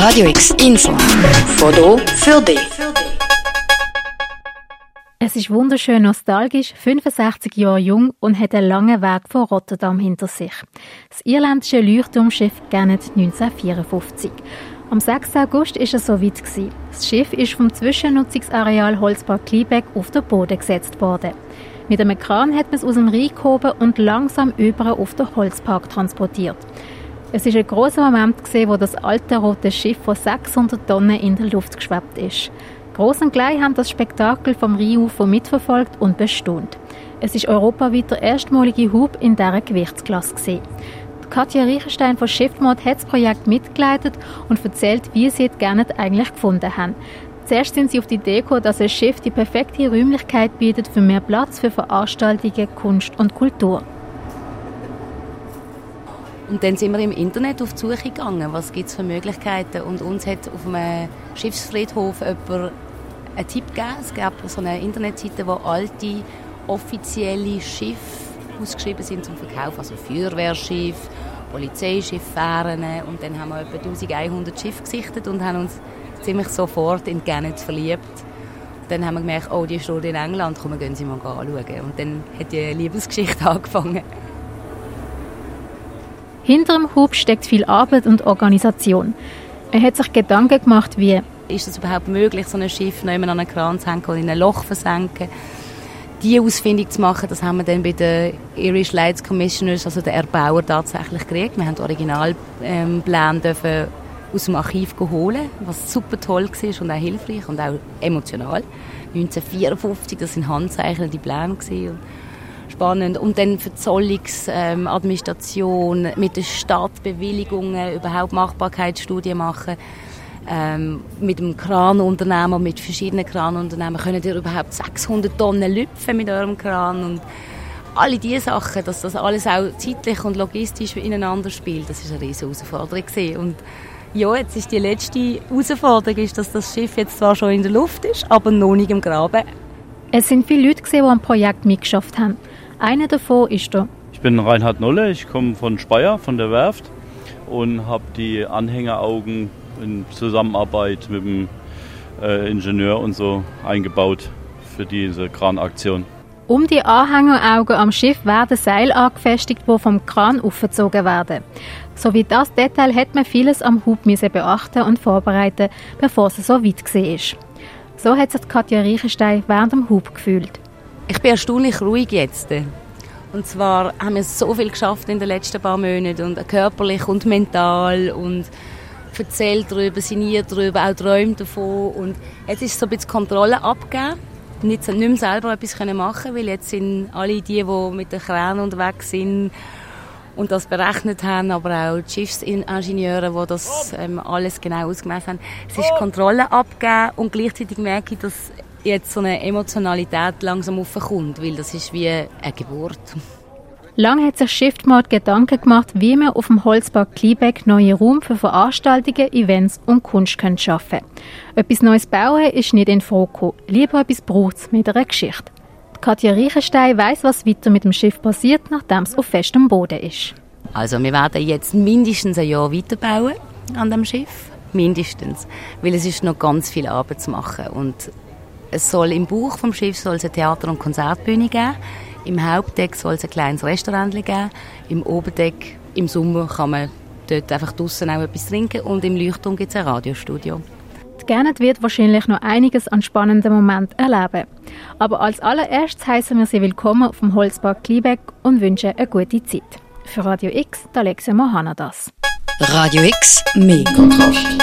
Radio X Info. Foto für dich. Es ist wunderschön nostalgisch, 65 Jahre jung und hat einen langen Weg von Rotterdam hinter sich. Das irländische Leuchtturmschiff Gannet 1954. Am 6. August ist es soweit gewesen. Das Schiff ist vom Zwischennutzungsareal Holzpark Kliebeck auf den Boden gesetzt worden. Mit einem Kran hat man es aus dem Rhein gehoben und langsam über auf den Holzpark transportiert. Es ist ein großer Moment wo das alte rote Schiff von 600 Tonnen in der Luft geschwebt ist. Groß und klein haben das Spektakel vom Rheinufer mitverfolgt und bestaunt. Es ist europaweit der erstmalige Hub in dieser Gewichtsklasse. Katja Riechenstein von Schiffmod hat das Projekt mitgeleitet und erzählt, wie sie es gerne eigentlich gefunden haben. Zuerst sind sie auf die gekommen, dass ein Schiff die perfekte Räumlichkeit bietet für mehr Platz für Veranstaltungen, Kunst und Kultur. Und dann sind wir im Internet auf die Suche gegangen, was gibt es für Möglichkeiten. Und uns hat auf einem Schiffsfriedhof jemand einen Tipp gegeben. Es gab so eine Internetseite, wo alte offizielle Schiffe ausgeschrieben sind zum Verkauf, also Feuerwehrschiff, Polizeischiffe, Fähren. Und dann haben wir etwa 1100 Schiffe gesichtet und haben uns ziemlich sofort in Gennet verliebt. Dann haben wir gemerkt, oh, die steht in England, komm, gehen Sie mal anschauen. Und dann hat die Liebesgeschichte angefangen. Hinter dem Hub steckt viel Arbeit und Organisation. Er hat sich Gedanken gemacht, wie ist es überhaupt möglich, so ein Schiff noch an einen Kran zu hängen oder in ein Loch versenken. Die ausfindig zu machen, das haben wir dann bei den Irish Lights Commissioners, also den Erbauer, tatsächlich gekriegt. Wir haben Originalpläne aus dem Archiv holen, was super toll war und auch hilfreich und auch emotional. 1954, das sind handzeichnete Pläne. Gewesen spannend. Und dann Verzollungsadministration, ähm, mit den Stadtbewilligungen überhaupt Machbarkeitsstudien machen. Ähm, mit dem Kranunternehmer, mit verschiedenen Kranunternehmen, können ihr überhaupt 600 Tonnen lüpfen mit eurem Kran und alle diese Sachen, dass das alles auch zeitlich und logistisch ineinander spielt, das ist eine riesige Herausforderung und ja, jetzt ist die letzte Herausforderung, ist, dass das Schiff jetzt zwar schon in der Luft ist, aber noch nicht im Graben. Es sind viele Leute, die am Projekt mitgeschafft haben. Einer davon ist da. Ich bin Reinhard Nolle, ich komme von Speyer, von der Werft und habe die Anhängeraugen in Zusammenarbeit mit dem äh, Ingenieur und so eingebaut für diese Kranaktion. Um die Anhängeraugen am Schiff werden Seile angefestigt, die vom Kran aufgezogen werden. So wie das Detail hat man vieles am Hub beachten und vorbereiten, bevor es so weit war. So hat sich Katja Reichenstein während dem Hub gefühlt. Ich bin erstaunlich ruhig jetzt. Und zwar haben wir so viel geschafft in den letzten paar Monaten und körperlich und mental und erzählt darüber, sinniert darüber, auch träumt davon und jetzt ist so ein bisschen Kontrolle abgegeben. Nicht, nicht mehr selber etwas machen können, weil jetzt sind alle die, die mit den Kränen unterwegs sind und das berechnet haben, aber auch die Schiffsingenieure, die das ähm, alles genau ausgemessen haben. Es ist Kontrolle abgegeben und gleichzeitig merke ich, dass jetzt so eine Emotionalität langsam aufkommt, weil das ist wie eine Geburt. Lang hat sich Shiftmod Gedanken gemacht, wie man auf dem Holzpark Kliebeck neue Raum für Veranstaltungen, Events und Kunst schaffen können. Etwas Neues bauen ist nicht in Frage Lieber etwas braucht es mit einer Geschichte. Katja Reichenstein weiß, was weiter mit dem Schiff passiert, nachdem es auf festem Boden ist. Also wir werden jetzt mindestens ein Jahr weiterbauen an dem Schiff. Mindestens. Weil es ist noch ganz viel Arbeit zu machen. Und es soll im Bauch vom Schiff soll es eine Theater- und Konzertbühne geben. Im Hauptdeck soll es ein kleines Restaurant geben. Im Oberdeck im Sommer kann man dort einfach draußen auch etwas trinken und im Leuchtturm gibt es ein Radiostudio. Die Gernet wird wahrscheinlich noch einiges an spannenden Momenten erleben. Aber als allererstes heißen wir Sie willkommen auf dem Holzpark Kliebeck und wünschen eine gute Zeit. Für Radio X, Alexia Mohanadas. Radio X, mehr Kontrast.